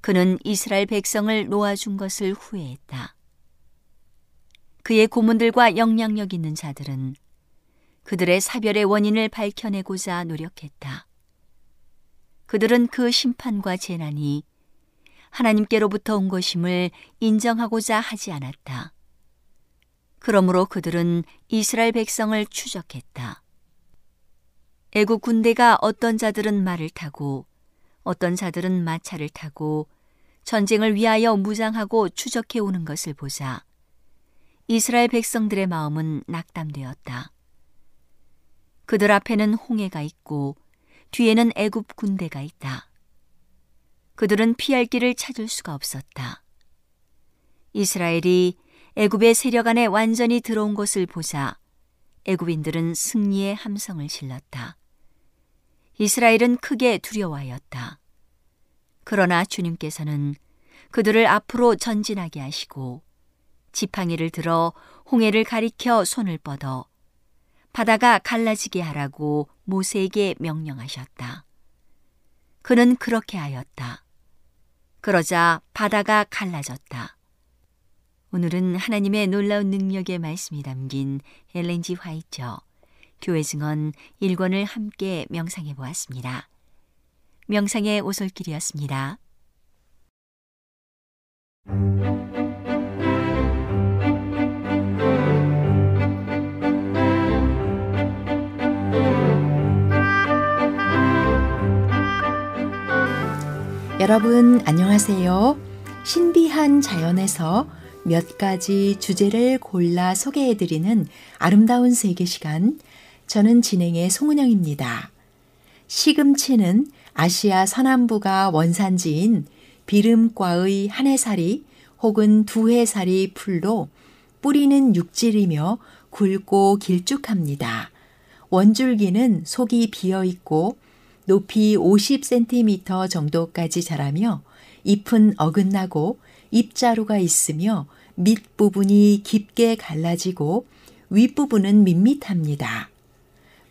그는 이스라엘 백성을 놓아준 것을 후회했다. 그의 고문들과 영향력 있는 자들은 그들의 사별의 원인을 밝혀내고자 노력했다. 그들은 그 심판과 재난이 하나님께로부터 온 것임을 인정하고자 하지 않았다. 그러므로 그들은 이스라엘 백성을 추적했다. 애국 군대가 어떤 자들은 말을 타고 어떤 자들은 마차를 타고 전쟁을 위하여 무장하고 추적해 오는 것을 보자 이스라엘 백성들의 마음은 낙담되었다. 그들 앞에는 홍해가 있고 뒤에는 애굽 군대가 있다. 그들은 피할 길을 찾을 수가 없었다. 이스라엘이 애굽의 세력 안에 완전히 들어온 것을 보자 애굽인들은 승리의 함성을 질렀다. 이스라엘은 크게 두려워하였다. 그러나 주님께서는 그들을 앞으로 전진하게 하시고 지팡이를 들어 홍해를 가리켜 손을 뻗어 바다가 갈라지게 하라고 모세에게 명령하셨다. 그는 그렇게 하였다. 그러자 바다가 갈라졌다. 오늘은 하나님의 놀라운 능력의 말씀이 담긴 엘렌지 화이처 교회 증언 1권을 함께 명상해 보았습니다. 명상의 오솔길이었습니다. 여러분 안녕하세요. 신비한 자연에서 몇 가지 주제를 골라 소개해드리는 아름다운 세계 시간. 저는 진행의 송은영입니다. 시금치는 아시아 서남부가 원산지인 비름과의 한 해살이 혹은 두 해살이 풀로 뿌리는 육질이며 굵고 길쭉합니다. 원줄기는 속이 비어 있고 높이 50cm 정도까지 자라며 잎은 어긋나고 잎자루가 있으며 밑부분이 깊게 갈라지고 윗부분은 밋밋합니다.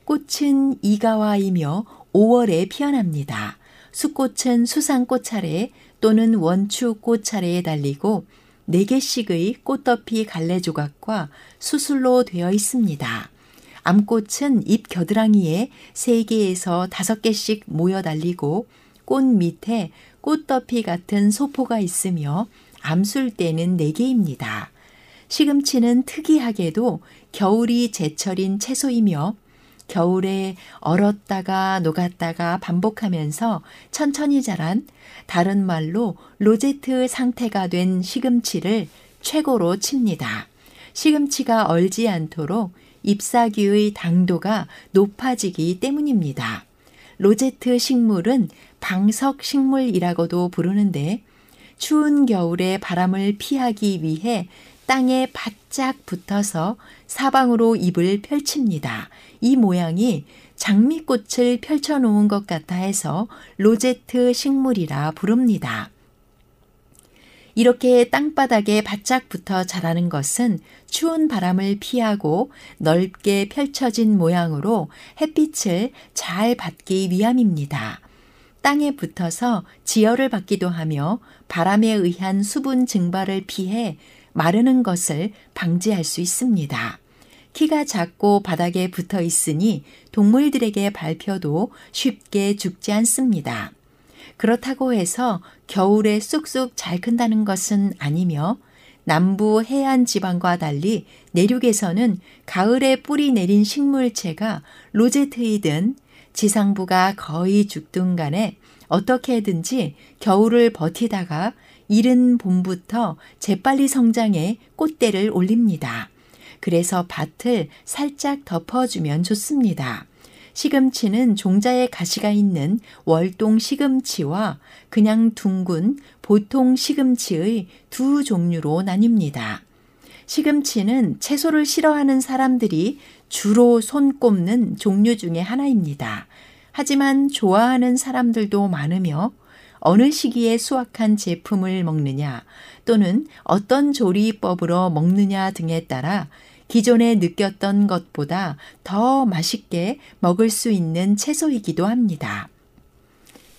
꽃은 이가와이며 5월에 피어납니다. 수꽃은 수상꽃 차례 또는 원추꽃 차례에 달리고 4개씩의 꽃덮이 갈래 조각과 수술로 되어 있습니다. 암꽃은 잎 겨드랑이에 3개에서 5개씩 모여 달리고 꽃 밑에 꽃더피 같은 소포가 있으며 암술대는 4개입니다. 시금치는 특이하게도 겨울이 제철인 채소이며 겨울에 얼었다가 녹았다가 반복하면서 천천히 자란 다른 말로 로제트 상태가 된 시금치를 최고로 칩니다. 시금치가 얼지 않도록 잎사귀의 당도가 높아지기 때문입니다. 로제트 식물은 방석 식물이라고도 부르는데 추운 겨울에 바람을 피하기 위해 땅에 바짝 붙어서 사방으로 잎을 펼칩니다. 이 모양이 장미꽃을 펼쳐놓은 것 같아 해서 로제트 식물이라 부릅니다. 이렇게 땅바닥에 바짝 붙어 자라는 것은 추운 바람을 피하고 넓게 펼쳐진 모양으로 햇빛을 잘 받기 위함입니다. 땅에 붙어서 지열을 받기도 하며 바람에 의한 수분 증발을 피해 마르는 것을 방지할 수 있습니다. 키가 작고 바닥에 붙어 있으니 동물들에게 밟혀도 쉽게 죽지 않습니다. 그렇다고 해서 겨울에 쑥쑥 잘 큰다는 것은 아니며 남부 해안 지방과 달리 내륙에서는 가을에 뿌리 내린 식물체가 로제트이든 지상부가 거의 죽든 간에 어떻게든지 겨울을 버티다가 이른 봄부터 재빨리 성장해 꽃대를 올립니다. 그래서 밭을 살짝 덮어주면 좋습니다. 시금치는 종자에 가시가 있는 월동 시금치와 그냥 둥근 보통 시금치의 두 종류로 나뉩니다. 시금치는 채소를 싫어하는 사람들이 주로 손꼽는 종류 중의 하나입니다. 하지만 좋아하는 사람들도 많으며 어느 시기에 수확한 제품을 먹느냐 또는 어떤 조리법으로 먹느냐 등에 따라 기존에 느꼈던 것보다 더 맛있게 먹을 수 있는 채소이기도 합니다.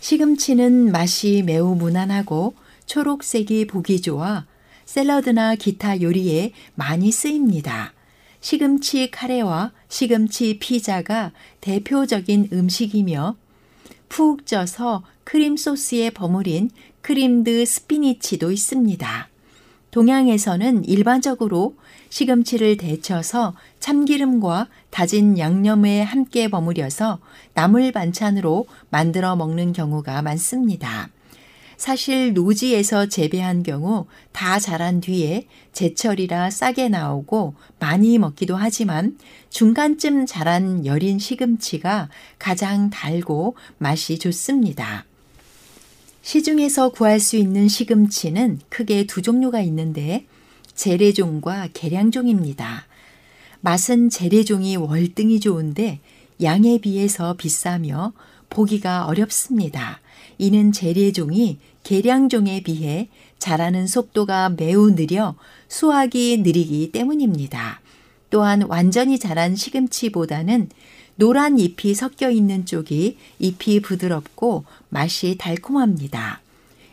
시금치는 맛이 매우 무난하고 초록색이 보기 좋아 샐러드나 기타 요리에 많이 쓰입니다. 시금치 카레와 시금치 피자가 대표적인 음식이며 푹 쪄서 크림 소스에 버무린 creamed spinach도 있습니다. 동양에서는 일반적으로 시금치를 데쳐서 참기름과 다진 양념에 함께 버무려서 나물 반찬으로 만들어 먹는 경우가 많습니다. 사실 노지에서 재배한 경우 다 자란 뒤에 제철이라 싸게 나오고 많이 먹기도 하지만 중간쯤 자란 여린 시금치가 가장 달고 맛이 좋습니다. 시중에서 구할 수 있는 시금치는 크게 두 종류가 있는데 재래종과 계량종입니다. 맛은 재래종이 월등히 좋은데 양에 비해서 비싸며 보기가 어렵습니다. 이는 재래종이 계량종에 비해 자라는 속도가 매우 느려 수확이 느리기 때문입니다. 또한 완전히 자란 시금치보다는 노란 잎이 섞여 있는 쪽이 잎이 부드럽고 맛이 달콤합니다.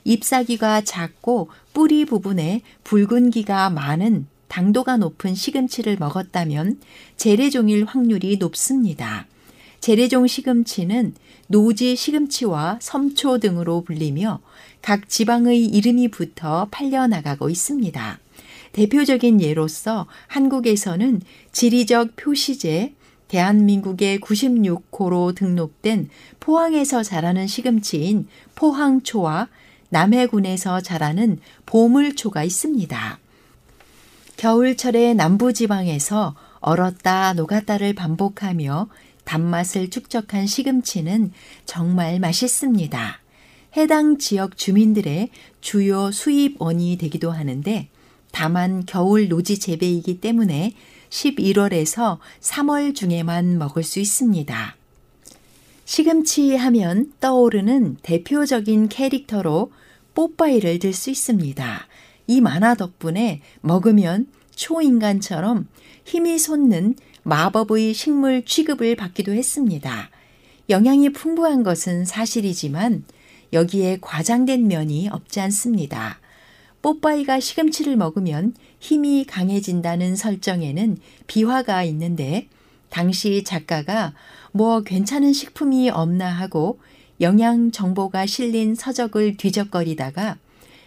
잎사귀가 작고 뿌리 부분에 붉은기가 많은 당도가 높은 시금치를 먹었다면 재래종일 확률이 높습니다. 재래종 시금치는 노지 시금치와 섬초 등으로 불리며 각 지방의 이름이 붙어 팔려나가고 있습니다. 대표적인 예로서 한국에서는 지리적 표시제, 대한민국의 96호로 등록된 포항에서 자라는 시금치인 포항초와 남해군에서 자라는 보물초가 있습니다. 겨울철에 남부지방에서 얼었다 녹았다를 반복하며 단맛을 축적한 시금치는 정말 맛있습니다. 해당 지역 주민들의 주요 수입원이 되기도 하는데 다만 겨울 노지 재배이기 때문에 11월에서 3월 중에만 먹을 수 있습니다. 시금치 하면 떠오르는 대표적인 캐릭터로 뽀빠이를 들 수 있습니다. 이 만화 덕분에 먹으면 초인간처럼 힘이 솟는 마법의 식물 취급을 받기도 했습니다. 영양이 풍부한 것은 사실이지만 여기에 과장된 면이 없지 않습니다. 뽀빠이가 시금치를 먹으면 힘이 강해진다는 설정에는 비화가 있는데 당시 작가가 뭐 괜찮은 식품이 없나 하고 영양 정보가 실린 서적을 뒤적거리다가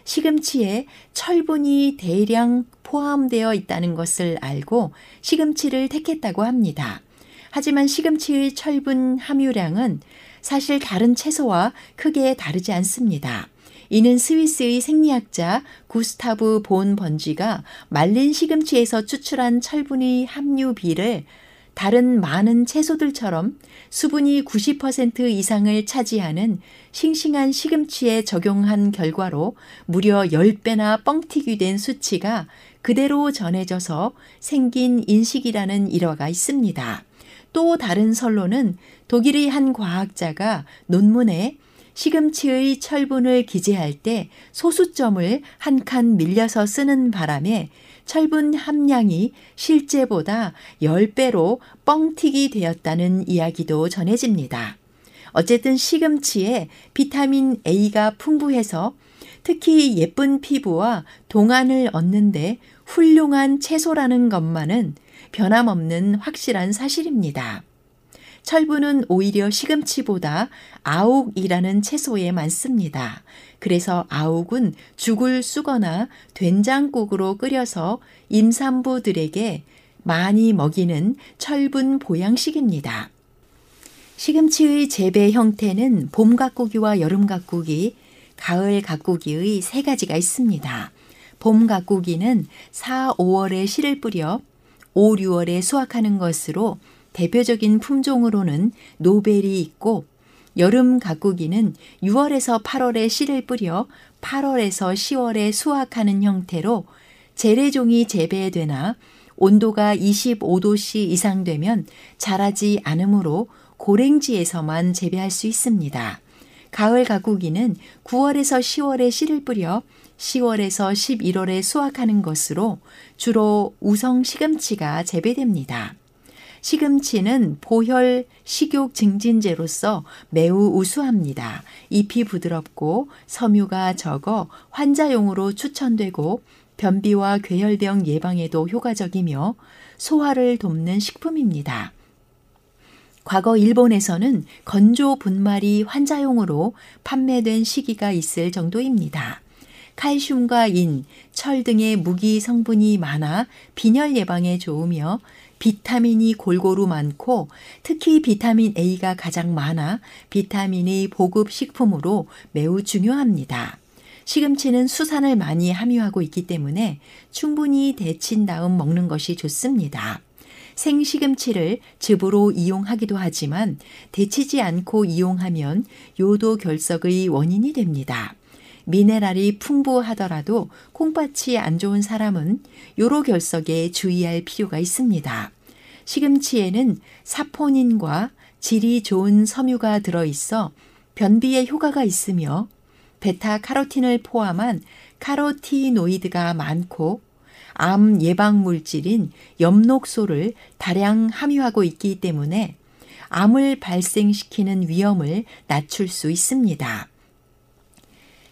시금치에 철분이 대량 포함되어 있다는 것을 알고 시금치를 택했다고 합니다. 하지만 시금치의 철분 함유량은 사실 다른 채소와 크게 다르지 않습니다. 이는 스위스의 생리학자 구스타브 본 번지가 말린 시금치에서 추출한 철분의 함유비를 다른 많은 채소들처럼 수분이 90% 이상을 차지하는 싱싱한 시금치에 적용한 결과로 무려 10배나 뻥튀기 된 수치가 그대로 전해져서 생긴 인식이라는 일화가 있습니다. 또 다른 설로는 독일의 한 과학자가 논문에 시금치의 철분을 기재할 때 소수점을 한 칸 밀려서 쓰는 바람에 철분 함량이 실제보다 10배로 뻥튀기 되었다는 이야기도 전해집니다. 어쨌든 시금치에 비타민 A가 풍부해서 특히 예쁜 피부와 동안을 얻는데 훌륭한 채소라는 것만은 변함없는 확실한 사실입니다. 철분은 오히려 시금치보다 아욱이라는 채소에 많습니다. 그래서 아욱은 죽을 쓰거나 된장국으로 끓여서 임산부들에게 많이 먹이는 철분 보양식입니다. 시금치의 재배 형태는 봄 가꾸기와 여름 가꾸기, 가을 가꾸기의 세 가지가 있습니다. 봄 가꾸기는 4, 5월에 씨를 뿌려 5, 6월에 수확하는 것으로 대표적인 품종으로는 노벨이 있고 여름 가꾸기는 6월에서 8월에 씨를 뿌려 8월에서 10월에 수확하는 형태로 재래종이 재배되나 온도가 25도씨 이상 되면 자라지 않으므로 고랭지에서만 재배할 수 있습니다. 가을 가꾸기는 9월에서 10월에 씨를 뿌려 10월에서 11월에 수확하는 것으로 주로 우성 시금치가 재배됩니다. 시금치는 보혈 식욕 증진제로서 매우 우수합니다. 잎이 부드럽고 섬유가 적어 환자용으로 추천되고 변비와 괴혈병 예방에도 효과적이며 소화를 돕는 식품입니다. 과거 일본에서는 건조 분말이 환자용으로 판매된 시기가 있을 정도입니다. 칼슘과 인, 철 등의 무기 성분이 많아 빈혈 예방에 좋으며 비타민이 골고루 많고 특히 비타민 A가 가장 많아 비타민의 보급 식품으로 매우 중요합니다. 시금치는 수산을 많이 함유하고 있기 때문에 충분히 데친 다음 먹는 것이 좋습니다. 생시금치를 즙으로 이용하기도 하지만 데치지 않고 이용하면 요도 결석의 원인이 됩니다. 미네랄이 풍부하더라도 콩팥이 안 좋은 사람은 요로 결석에 주의할 필요가 있습니다. 시금치에는 사포닌과 질이 좋은 섬유가 들어있어 변비에 효과가 있으며 베타카로틴을 포함한 카로티노이드가 많고 암 예방 물질인 엽록소를 다량 함유하고 있기 때문에 암을 발생시키는 위험을 낮출 수 있습니다.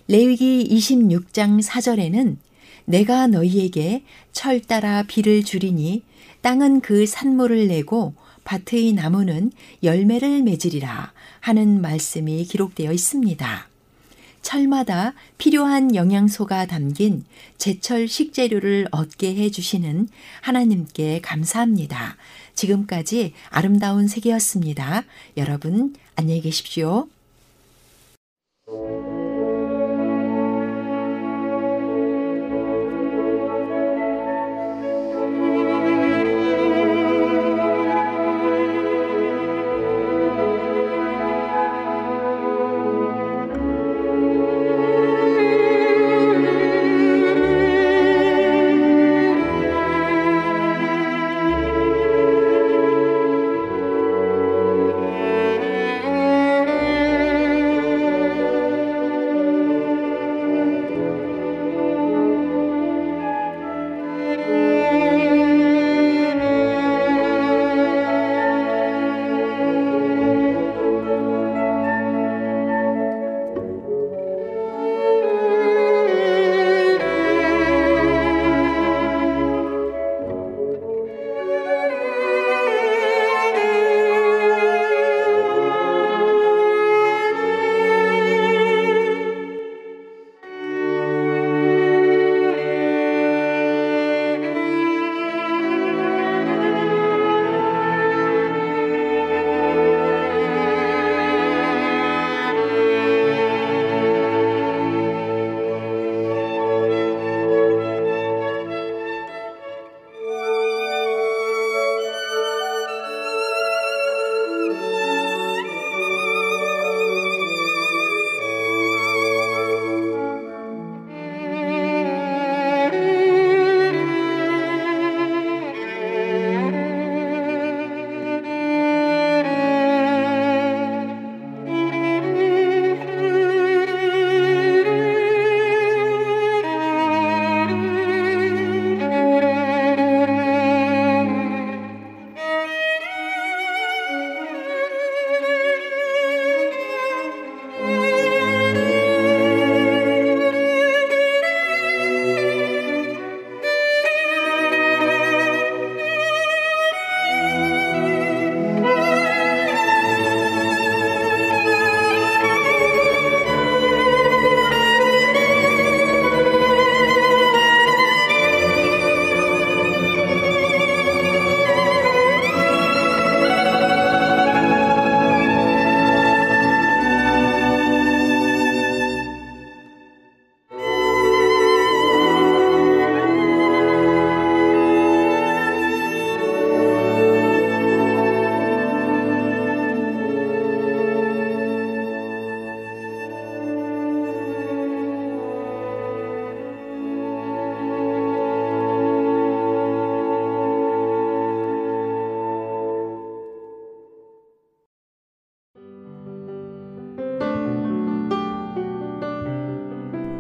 레위기 26장 4절에는 내가 너희에게 철 따라 비를 주리니 땅은 그 산모를 내고 밭의 나무는 열매를 맺으리라 하는 말씀이 기록되어 있습니다. 철마다 필요한 영양소가 담긴 제철 식재료를 얻게 해 주시는 하나님께 감사합니다. 지금까지 아름다운 세계였습니다. 여러분, 안녕히 계십시오.